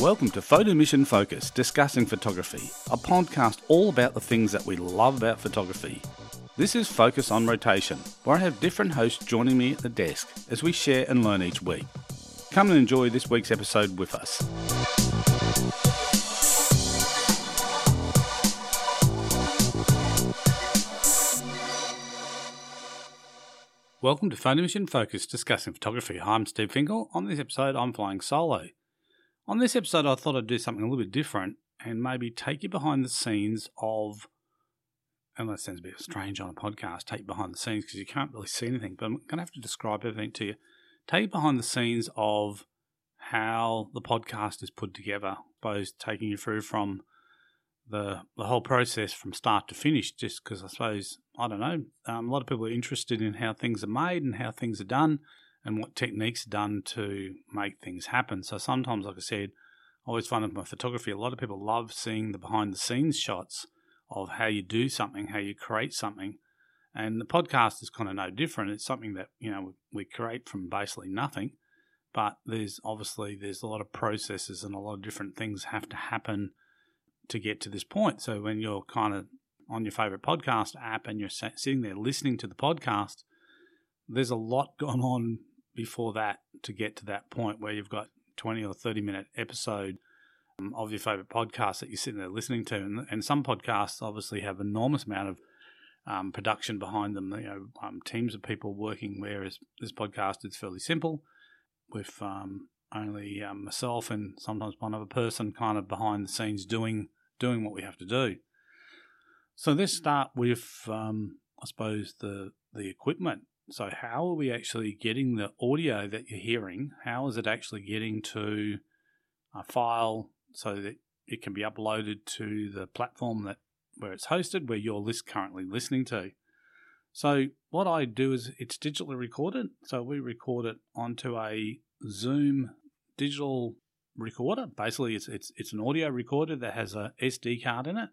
Welcome to Photo Mission Focus, discussing photography, a podcast all about the things that we love about photography. This is Focus on Rotation, where I have different hosts joining me at the desk as we share and learn each week. Come and enjoy this week's episode with us. Welcome to Photo Mission Focus, discussing photography. Hi, I'm Steve Finkel. On this episode, I'm flying solo. On this episode, I thought I'd do something a little bit different and maybe take you behind the scenes of, and that sounds a bit strange on a podcast, take you behind the scenes because you can't really see anything, but I'm going to have to describe everything to you. Take you behind the scenes of how the podcast is put together, both taking you through from the the whole process from start to finish. Just because I suppose I don't know, um, a lot of people are interested in how things are made and how things are done, and what techniques done to make things happen. So sometimes, like I said, I always find with my photography, a lot of people love seeing the behind the scenes shots of how you do something, how you create something. And the podcast is kind of no different. It's something that you know we create from basically nothing, but there's obviously there's a lot of processes and a lot of different things have to happen to get to this point. So when you're kind of on your favorite podcast app and you're sitting there listening to the podcast, there's a lot gone on before that to get to that point where you've got 20 or 30 minute episode um, of your favorite podcast that you're sitting there listening to. And, and some podcasts obviously have enormous amount of um, production behind them, you know, um, teams of people working, whereas this podcast is fairly simple with um, only um, myself and sometimes one other person kind of behind the scenes doing doing what we have to do. So let's start with, um, I suppose, the the equipment. So how are we actually getting the audio that you're hearing? How is it actually getting to a file so that it can be uploaded to the platform that where it's hosted, where you're list currently listening to? So what I do is it's digitally recorded. So we record it onto a Zoom digital recorder. Basically, it's it's it's an audio recorder that has a SD card in it,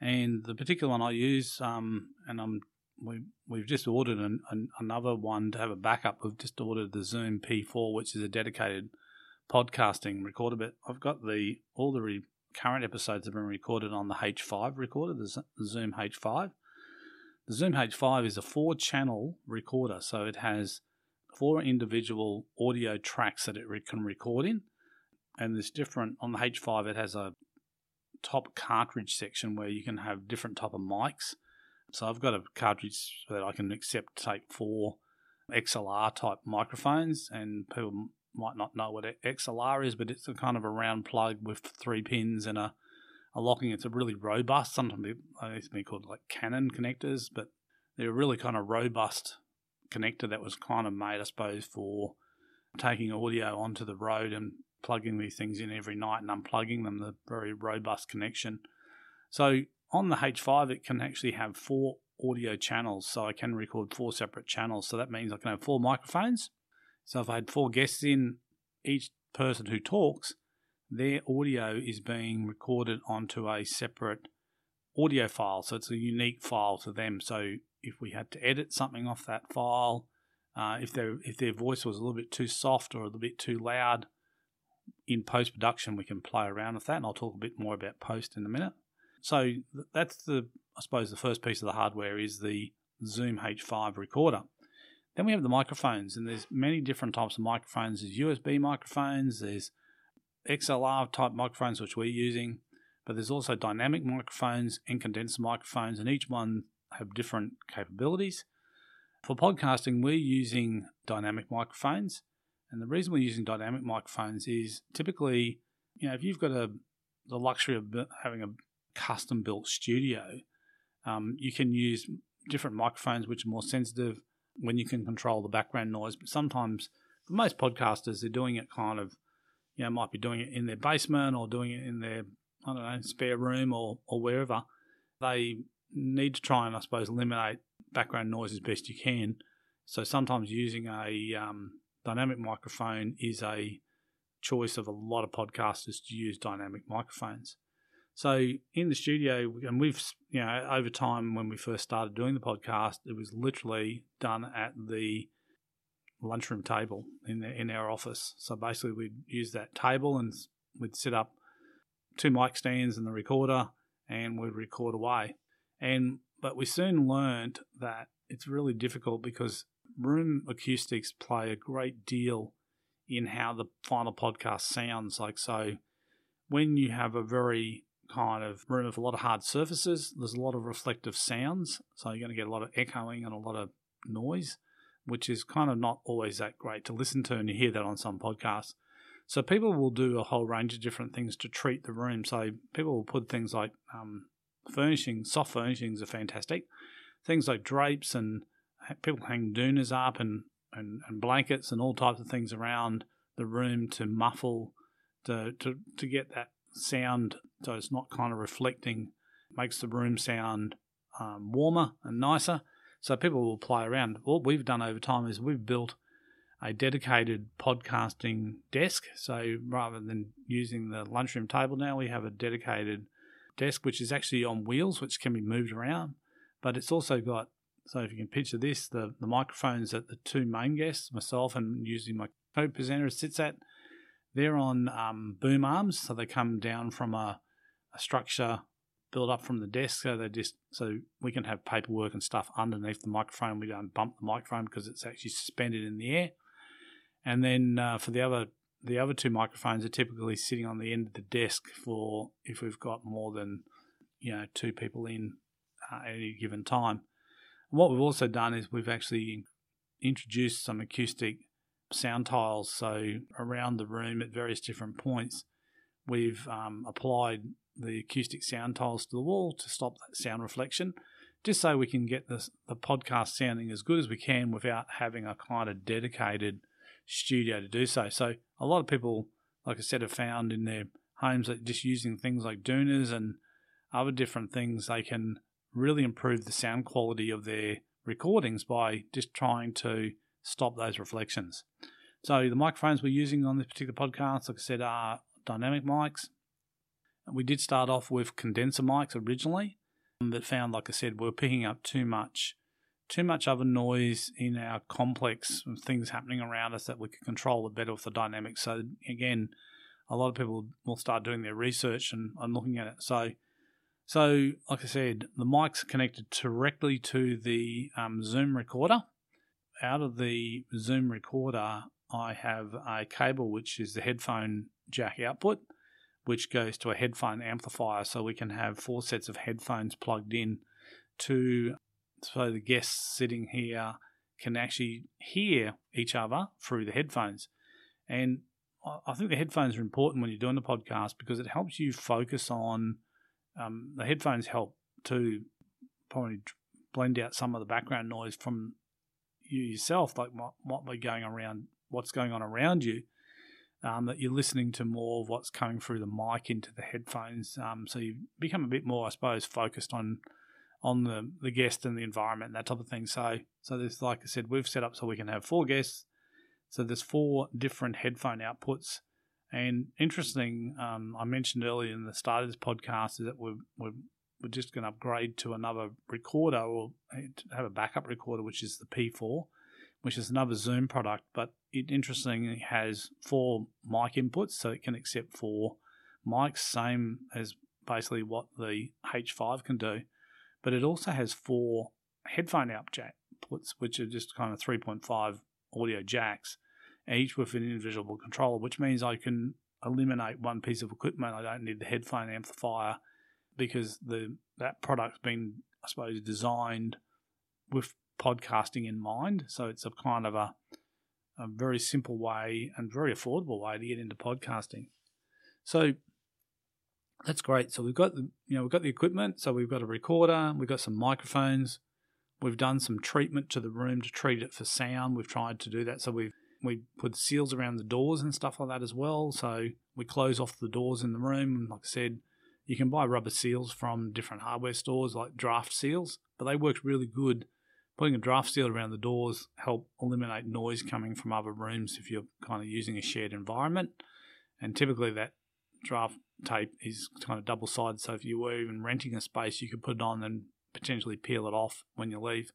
and the particular one I use, um, and I'm we we've just ordered an, an, another one to have a backup. We've just ordered the Zoom P4, which is a dedicated podcasting recorder. But I've got the all the re, current episodes have been recorded on the H5 recorder, the, the Zoom H5. The Zoom H5 is a four channel recorder, so it has four individual audio tracks that it can record in and there's different on the H5. It has a top cartridge section where you can have different type of mics. So I've got a cartridge that I can accept take four XLR type microphones, and people might not know what XLR is, but it's a kind of a round plug with three pins and a, a locking. It's a really robust. Sometimes it's been called like Cannon connectors, but they're a really kind of robust connector that was kind of made, I suppose, for taking audio onto the road and plugging these things in every night and unplugging them, the very robust connection. So on the H5, it can actually have four audio channels. So I can record four separate channels. So that means I can have four microphones. So if I had four guests in, each person who talks, their audio is being recorded onto a separate audio file. So it's a unique file to them. So if we had to edit something off that file, uh, if their if their voice was a little bit too soft or a little bit too loud, in post production, we can play around with that, and I'll talk a bit more about post in a minute. So that's the, I suppose, the first piece of the hardware is the Zoom H5 recorder. Then we have the microphones, and there's many different types of microphones. There's USB microphones, there's XLR type microphones, which we're using, but there's also dynamic microphones and condenser microphones, and each one have different capabilities. For podcasting, we're using dynamic microphones, and the reason we're using dynamic microphones is typically, you know, if you've got a the luxury of having a custom built studio, um, you can use different microphones which are more sensitive when you can control the background noise. But sometimes, for most podcasters, they're doing it kind of, you know, might be doing it in their basement or doing it in their, I don't know, spare room or, or wherever. They need to try and, I suppose, eliminate background noise as best you can. So sometimes using a um, dynamic microphone is a choice of a lot of podcasters to use dynamic microphones. So in the studio, and we've, you know, over time when we first started doing the podcast, it was literally done at the lunchroom table in the, in our office. So basically, we'd use that table and we'd set up two mic stands and the recorder, and we'd record away. And but we soon learned that it's really difficult because room acoustics play a great deal in how the final podcast sounds. Like so, when you have a very kind of room with a lot of hard surfaces, there's a lot of reflective sounds, so you're going to get a lot of echoing and a lot of noise, which is kind of not always that great to listen to, and you hear that on some podcasts. So people will do a whole range of different things to treat the room. So people will put things like um, furnishing, soft furnishings are fantastic. Things like drapes and people hang doonas up and, and, and blankets and all types of things around the room to muffle, to, to, to get that sound so it's not kind of reflecting, makes the room sound um, warmer and nicer. So people will play around. What we've done over time is we've built a dedicated podcasting desk. So rather than using the lunchroom table now, we have a dedicated desk which is actually on wheels, which can be moved around. But it's also got so if you can picture this, the, the microphones that the two main guests, myself and usually my co-presenter sits at, they're on um, boom arms, so they come down from a, a structure built up from the desk. So they just so we can have paperwork and stuff underneath the microphone. We don't bump the microphone because it's actually suspended in the air. And then uh, for the other the other two microphones are typically sitting on the end of the desk for if we've got more than you know two people in uh, at any given time. And what we've also done is we've actually introduced some acoustic sound tiles. So around the room at various different points, we've um, applied the acoustic sound tiles to the wall to stop that sound reflection, just so we can get the, the podcast sounding as good as we can without having a kind of dedicated studio to do so. So a lot of people, like I said, have found in their homes that just using things like Doonas and other different things, they can really improve the sound quality of their recordings by just trying to stop those reflections. So the microphones we're using on this particular podcast, like I said, are dynamic mics. We did start off with condenser mics originally, but found, like I said, we are picking up too much, too much other noise in our complex things happening around us that we could control it better with the dynamics. So again, a lot of people will start doing their research and, and looking at it. So, so like I said, the mic's connected directly to the um, Zoom recorder out of the Zoom recorder, I have a cable which is the headphone jack output, which goes to a headphone amplifier. So we can have four sets of headphones plugged in to, so the guests sitting here can actually hear each other through the headphones. And I think the headphones are important when you're doing the podcast because it helps you focus on. Um, the headphones help to probably blend out some of the background noise from you yourself, like what going around, what's going on around you, um, that you're listening to more of what's coming through the mic into the headphones. Um, so you become a bit more, I suppose, focused on on the, the guest and the environment and that type of thing. So so there's like I said, we've set up so we can have four guests. So there's four different headphone outputs. And interesting, um, I mentioned earlier in the start of this podcast is that we're, we're we're just going to upgrade to another recorder or have a backup recorder, which is the P4, which is another Zoom product. But it interestingly has four mic inputs, so it can accept four mics, same as basically what the H5 can do. But it also has four headphone outputs, which are just kind of 3.5 audio jacks, each with an individual controller, which means I can eliminate one piece of equipment. I don't need the headphone amplifier because the that product's been, I suppose, designed with podcasting in mind. So it's a kind of a a very simple way and very affordable way to get into podcasting. So that's great. So we've got the you know we've got the equipment. So we've got a recorder. We've got some microphones. We've done some treatment to the room to treat it for sound. We've tried to do that. So we've we put seals around the doors and stuff like that as well. So we close off the doors in the room. Like I said, you can buy rubber seals from different hardware stores like draft seals, but they work really good. Putting a draft seal around the doors help eliminate noise coming from other rooms if you're kind of using a shared environment. And typically that draft tape is kind of double sided, so if you were even renting a space, you could put it on and potentially peel it off when you leave.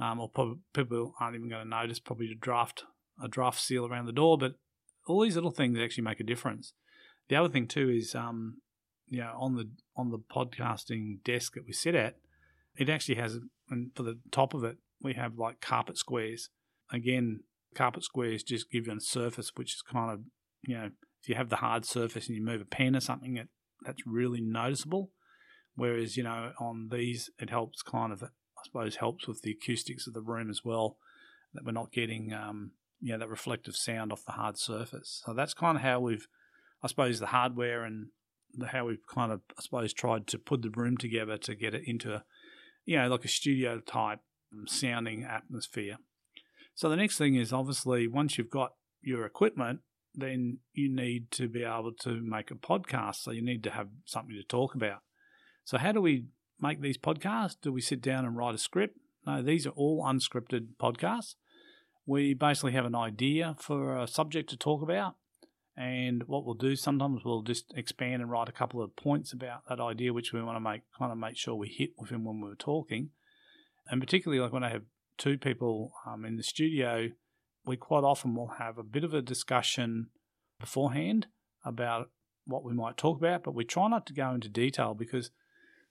Um, or people aren't even going to notice probably to draft a draft seal around the door, but all these little things actually make a difference. The other thing too is, um, you know, on the on the podcasting desk that we sit at, it actually has, and for the top of it, we have like carpet squares. Again, carpet squares just give you a surface which is kind of, you know, if you have the hard surface and you move a pen or something, it, that's really noticeable. Whereas, you know, on these, it helps kind of, I suppose, helps with the acoustics of the room as well, that we're not getting, um, you know, that reflective sound off the hard surface. So that's kind of how we've, I suppose, the hardware and how we've kind of, I suppose, tried to put the room together to get it into, you know, like a studio type sounding atmosphere. So the next thing is obviously once you've got your equipment, then you need to be able to make a podcast. So you need to have something to talk about. So, how do we make these podcasts? Do we sit down and write a script? No, these are all unscripted podcasts. We basically have an idea for a subject to talk about. And what we'll do sometimes we'll just expand and write a couple of points about that idea, which we want to make kind of make sure we hit with him when we're talking. And particularly like when I have two people um, in the studio, we quite often will have a bit of a discussion beforehand about what we might talk about, but we try not to go into detail because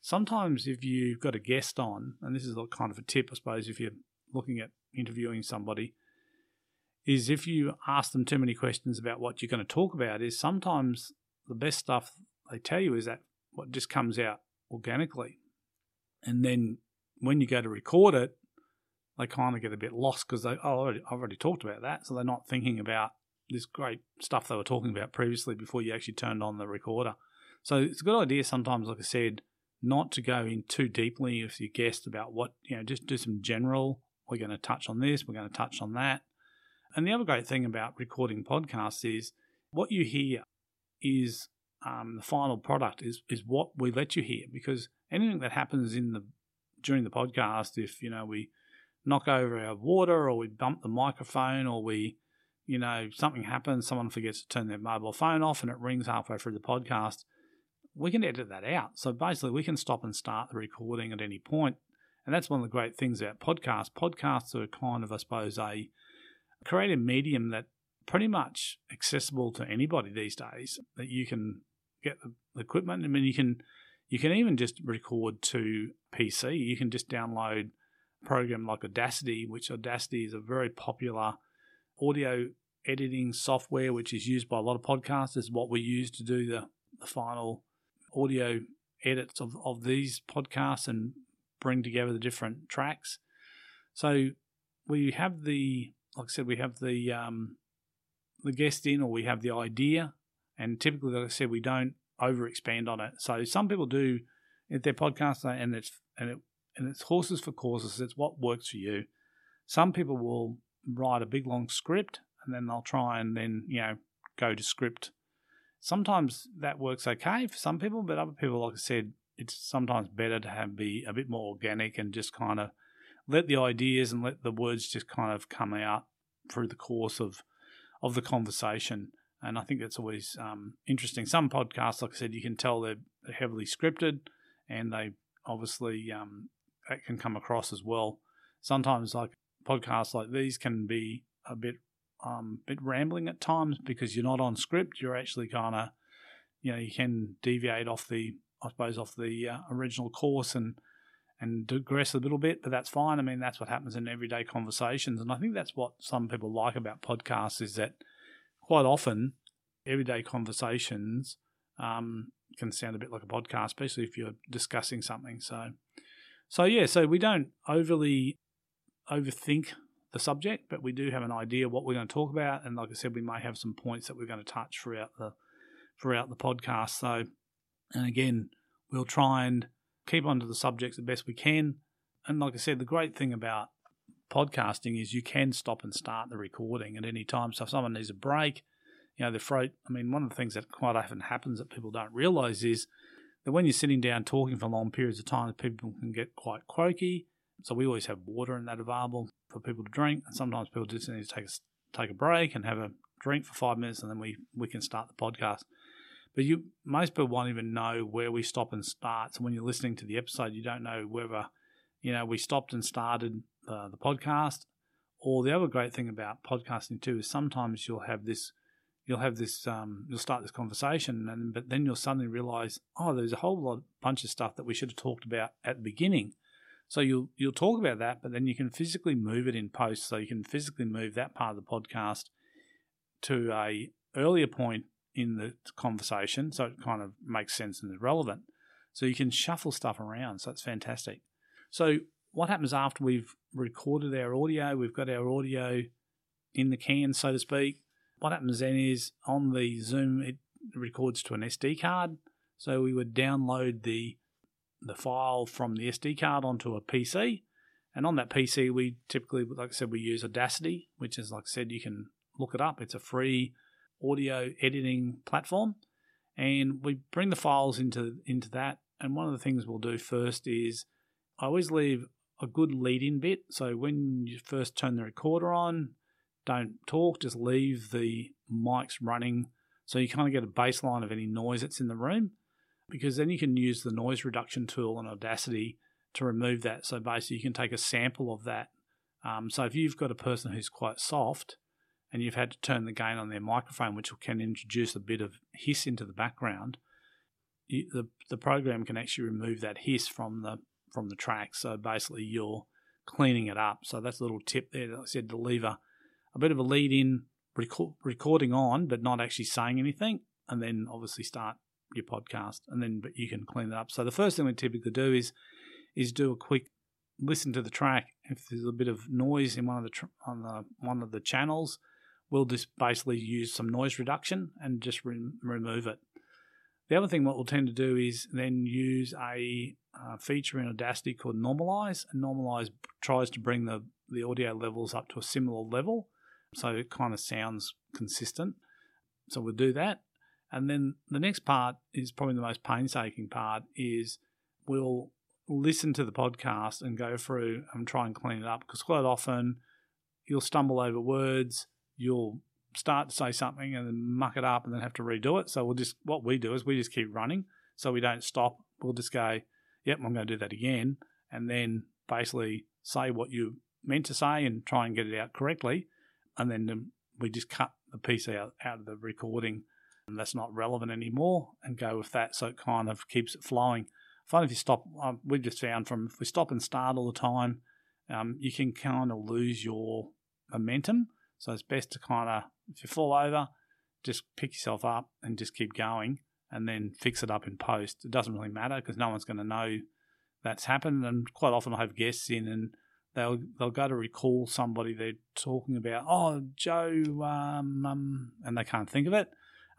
sometimes if you've got a guest on, and this is kind of a tip, I suppose, if you're looking at interviewing somebody, is if you ask them too many questions about what you're going to talk about, is sometimes the best stuff they tell you is that what just comes out organically. And then when you go to record it, they kind of get a bit lost because they, oh, I've already talked about that. So they're not thinking about this great stuff they were talking about previously before you actually turned on the recorder. So it's a good idea sometimes, like I said, not to go in too deeply with your guest about what, you know, just do some general, we're going to touch on this, we're going to touch on that. And the other great thing about recording podcasts is what you hear is um, the final product is is what we let you hear because anything that happens in the during the podcast, if you know we knock over our water or we bump the microphone or we you know something happens, someone forgets to turn their mobile phone off and it rings halfway through the podcast, we can edit that out. So basically, we can stop and start the recording at any. And that's one of the great things about podcasts. Podcasts are kind of, I suppose, a creative medium that pretty much accessible to anybody these days. That you can get the equipment. I mean, you can you can even just record to PC. You can just download a program like Audacity, which Audacity is a very popular audio editing software, which is used by a lot of podcasters. What we use to do the, the final audio edits of, of these podcasts and bring together the different tracks. So we have the, like I said, we have the um, the guest in, or we have the idea, and typically, like I said, we don't over expand on it. So some people do if their podcast, and it's and it and it's horses for courses. It's what works for you. Some people will write a big long script, and then they'll try and then you know go to script sometimes that works okay for some people, but other people, like I said, it's sometimes better to have be a bit more organic and just kind of let the ideas and let the words just kind of come out through the course of of the conversation. And I think that's always um, interesting. Some podcasts, like I said, you can tell they're heavily scripted, and they obviously um, can come across as well. Sometimes, like podcasts like these, can be a bit um, bit rambling at times because you're not on script. You're actually kind of, you know, you can deviate off the, I suppose, off the uh, original course and and digress a little bit, but that's fine. I mean, that's what happens in everyday conversations, and I think that's what some people like about podcasts is that quite often everyday conversations um, can sound a bit like a podcast, especially if you're discussing something. So, so yeah, so we don't overly overthink the subject, but we do have an idea what we're going to talk about. And like I said, we may have some points that we're going to touch throughout the throughout the podcast. So, and again, we'll try and keep onto the subjects the best we can. And like I said, the great thing about podcasting is you can stop and start the recording at any time. So if someone needs a break, you know, the throat. I mean, one of the things that quite often happens that people don't realize is that when you're sitting down talking for long periods of time, people can get quite croaky. So we always have water and that available for people to drink. And sometimes people just need to take a, take a break and have a drink for five minutes, and then we, we can start the podcast. But you most people won't even know where we stop and start. So when you're listening to the episode, you don't know whether you know we stopped and started the podcast. Or the other great thing about podcasting too is sometimes you'll have this you'll have this, um, you'll start this conversation, and but then you'll suddenly realize, oh, there's a whole lot bunch of stuff that we should have talked about at the beginning. So you'll you'll talk about that, but then you can physically move it in post. So you can physically move that part of the podcast to a earlier point in the conversation, so it kind of makes sense and is relevant. So you can shuffle stuff around. So it's fantastic. So what happens after we've recorded our audio? We've got our audio in the can, so to speak. What happens then is on the Zoom, it records to an SD card. So we would download the the file from the SD card onto a PC. And on that PC, we typically, like I said, we use Audacity, which is, like I said, you can look it up. It's a free audio editing platform. And we bring the files into, into that. And one of the things we'll do first is I always leave a good lead in bit. So when you first turn the recorder on, don't talk, just leave the mics running so you kind of get a baseline of any noise that's in the room because then you can use the noise reduction tool in Audacity to remove that. So basically, you can take a sample of that. Um, so if you've got a person who's quite soft and you've had to turn the gain on their microphone, which can introduce a bit of hiss into the background, you, the the program can actually remove that hiss from the from the track. So basically, you're cleaning it up. So that's a little tip there. Like I said to leave a, a bit of a lead in record, recording on, but not actually saying anything, and then obviously start your podcast, and then but you can clean it up. So the first thing we typically do is is do a quick listen to the track. If there's a bit of noise in one of the tr- on the one of the channels, we'll just basically use some noise reduction and just re- remove it. The other thing what we'll tend to do is then use a uh, feature in Audacity called Normalize, and Normalize tries to bring the the audio levels up to a similar level, so it kind of sounds consistent. So we'll do that. And then the next part is probably the most painstaking part is we'll listen to the podcast and go through and try and clean it up because quite often you'll stumble over words, you'll start to say something and then muck it up and then have to redo it. So we'll just what we do is we just keep running so we don't stop. We'll just go, yep, I'm going to do that again, and then basically say what you meant to say and try and get it out correctly, and then we just cut the piece out out of the recording and that's not relevant anymore and go with that so it kind of keeps it flowing. I if you stop, um, we've just found from if we stop and start all the time, um, you can kind of lose your momentum. So it's best to kind of, if you fall over, just pick yourself up and just keep going and then fix it up in post. It doesn't really matter because no one's going to know that's happened. And quite often I have guests in and they'll they'll go to recall somebody they're talking about. Oh, Joe, um, um, and they can't think of it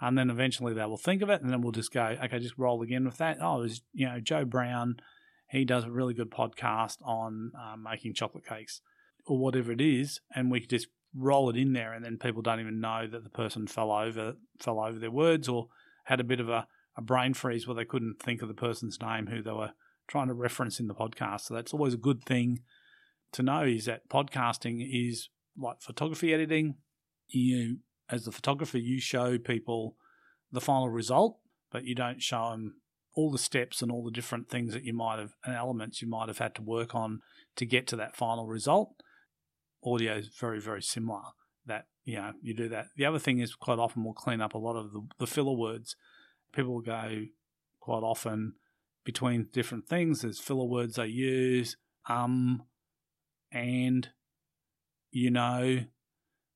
and then eventually they will think of it, and then we'll just go, okay, just roll again with that. Oh, it was you know Joe Brown, he does a really good podcast on uh, making chocolate cakes or whatever it is, and we just roll it in there, and then people don't even know that the person fell over fell over their words or had a bit of a, a brain freeze where they couldn't think of the person's name who they were trying to reference in the podcast. So that's always a good thing to know is that podcasting is like photography editing. You as the photographer, you show people the final result, but you don't show them all the steps and all the different things that you might have and elements you might have had to work on to get to that final result. Audio is very, very similar. That you know, you do that. The other thing is quite often we'll clean up a lot of the, the filler words. People go quite often between different things. There's filler words they use, um, and you know,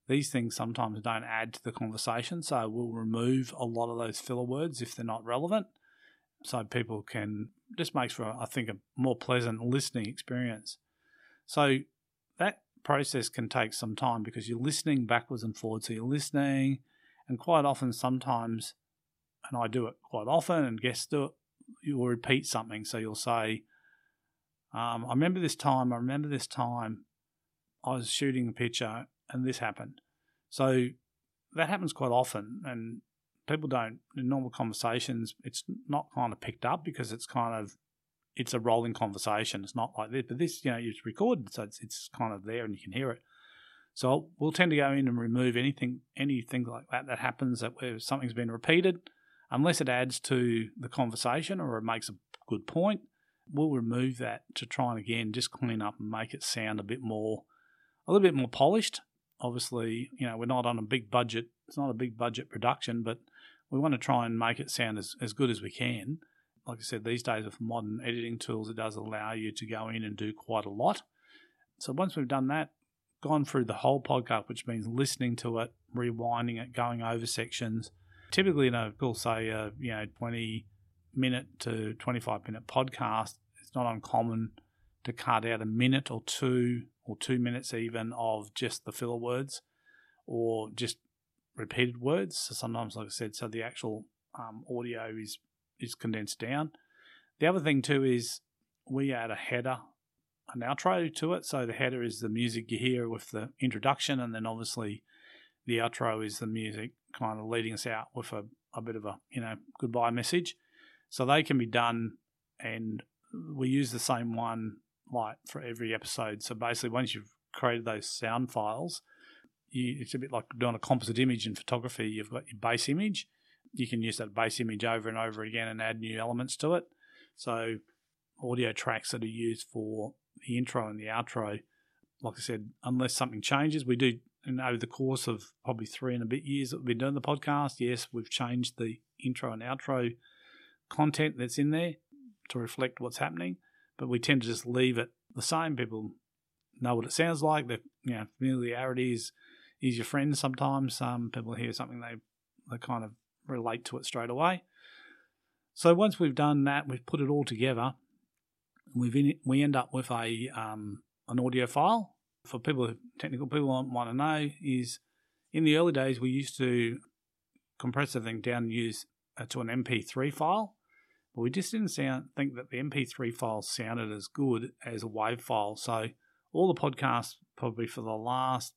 these things sometimes don't add to the conversation, so we'll remove a lot of those filler words if they're not relevant. So people can just makes for I think a more pleasant listening experience. So that process can take some time because you're listening backwards and forwards. So you're listening, and quite often, sometimes, and I do it quite often, and guests do it. You'll repeat something. So you'll say, um, "I remember this time. I remember this time. I was shooting a picture, and this happened. So that happens quite often, and people don't in normal conversations. It's not kind of picked up because it's kind of it's a rolling conversation. It's not like this, but this you know it's recorded, so it's it's kind of there and you can hear it. So we'll tend to go in and remove anything anything like that that happens that where something's been repeated, unless it adds to the conversation or it makes a good point. We'll remove that to try and again just clean up and make it sound a bit more, a little bit more polished obviously, you know, we're not on a big budget it's not a big budget production, but we want to try and make it sound as, as good as we can. Like I said, these days with modern editing tools, it does allow you to go in and do quite a lot. So once we've done that, gone through the whole podcast, which means listening to it, rewinding it, going over sections. Typically, in a, we'll say, a, you know, 20 minute to 25 minute podcast, it's not uncommon to cut out a minute or two or two minutes even of just the filler words or just repeated words. So sometimes, like I said, so the actual um, audio is is condensed down. The other thing too is we add a header, an outro to it. So the header is the music you hear with the introduction, and then obviously the outro is the music kind of leading us out with a, a bit of a you know goodbye message. So they can be done, and we use the same one like for every episode. So basically, once you've created those sound files, you, it's a bit like doing a composite image in photography. You've got your base image. You can use that base image over and over again and add new elements to it. So, audio tracks that are used for the intro and the outro, like I said, unless something changes, we do. And over the course of probably three and a bit years that we've been doing the podcast, yes, we've changed the intro and outro content that's in there to reflect what's happening, but we tend to just leave it the same. People know what it sounds like. The you know familiarity is is your friend sometimes. Um, people hear something they they kind of relate to it straight away. So once we've done that, we've put it all together. We've in, we end up with a um, an audio file. For people, technical people want to know, is in the early days we used to compress everything down and use uh, to an MP3 file, but we just didn't sound think that the MP3 file sounded as good as a WAV file. So all the podcasts, probably for the last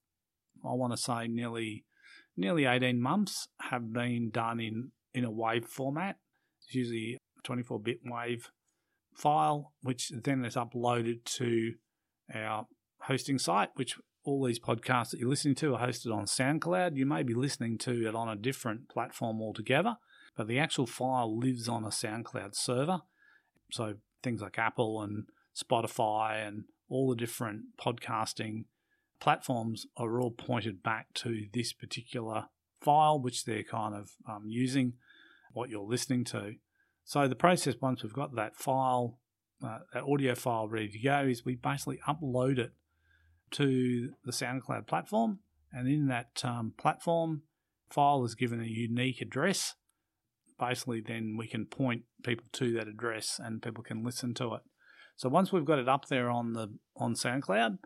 I want to say nearly nearly 18 months have been done in, in a WAV format. It's usually a 24 bit WAV file, which then is uploaded to our hosting site, which all these podcasts that you're listening to are hosted on SoundCloud. You may be listening to it on a different platform altogether, but the actual file lives on a SoundCloud server. So things like Apple and Spotify and all the different podcasting platforms are all pointed back to this particular file, which they're kind of um, using, what you're listening to. So the process, once we've got that file, uh, that audio file ready to go, is we basically upload it to the SoundCloud platform, and in that um, platform, file is given a unique address. Basically, then we can point people to that address, and people can listen to it. So once we've got it up there on the on SoundCloud,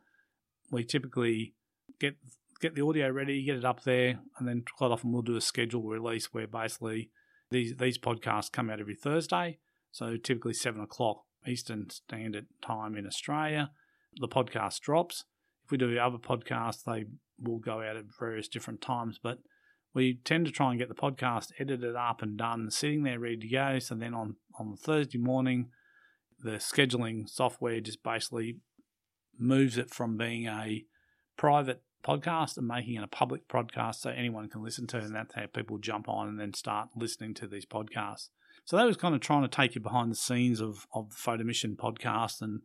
we typically get get the audio ready, get it up there, and then quite often we'll do a schedule release where basically these these podcasts come out every Thursday. So typically seven o'clock Eastern Standard Time in Australia. The podcast drops. If we do other podcasts, they will go out at various different times, but we tend to try and get the podcast edited up and done, sitting there ready to go. So then on on Thursday morning, the scheduling software just basically moves it from being a private podcast and making it a public podcast so anyone can listen to it, and that's how people jump on and then start listening to these podcasts. So that was kind of trying to take you behind the scenes of, of the Photo Mission podcast and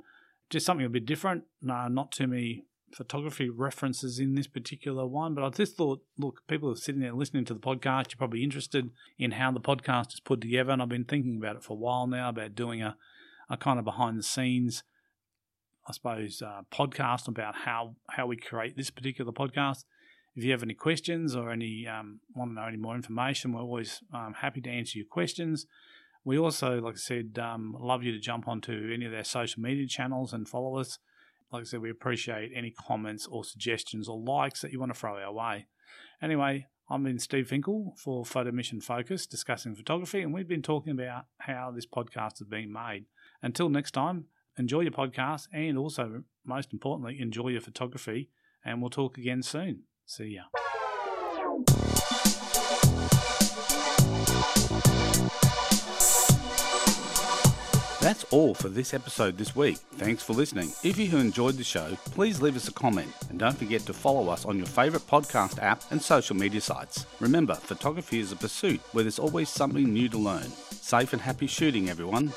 just something a bit different. No, not too many photography references in this particular one, but I just thought, look, people are sitting there listening to the podcast. You're probably interested in how the podcast is put together, and I've been thinking about it for a while now about doing a, a kind of behind the scenes I suppose, uh, podcast about how, how we create this particular podcast. If you have any questions or any um, want to know any more information, we're always um, happy to answer your questions. We also, like I said, um, love you to jump onto any of our social media channels and follow us. Like I said, we appreciate any comments or suggestions or likes that you want to throw our way. Anyway, I'm in Steve Finkel for Photo Mission Focus discussing photography, and we've been talking about how this podcast is being made. Until next time, enjoy your podcast and also, most importantly, enjoy your photography. And we'll talk again soon. See ya. That's all for this episode this week. Thanks for listening. If you have enjoyed the show, please leave us a comment and don't forget to follow us on your favourite podcast app and social media sites. Remember, photography is a pursuit where there's always something new to learn. Safe and happy shooting, everyone.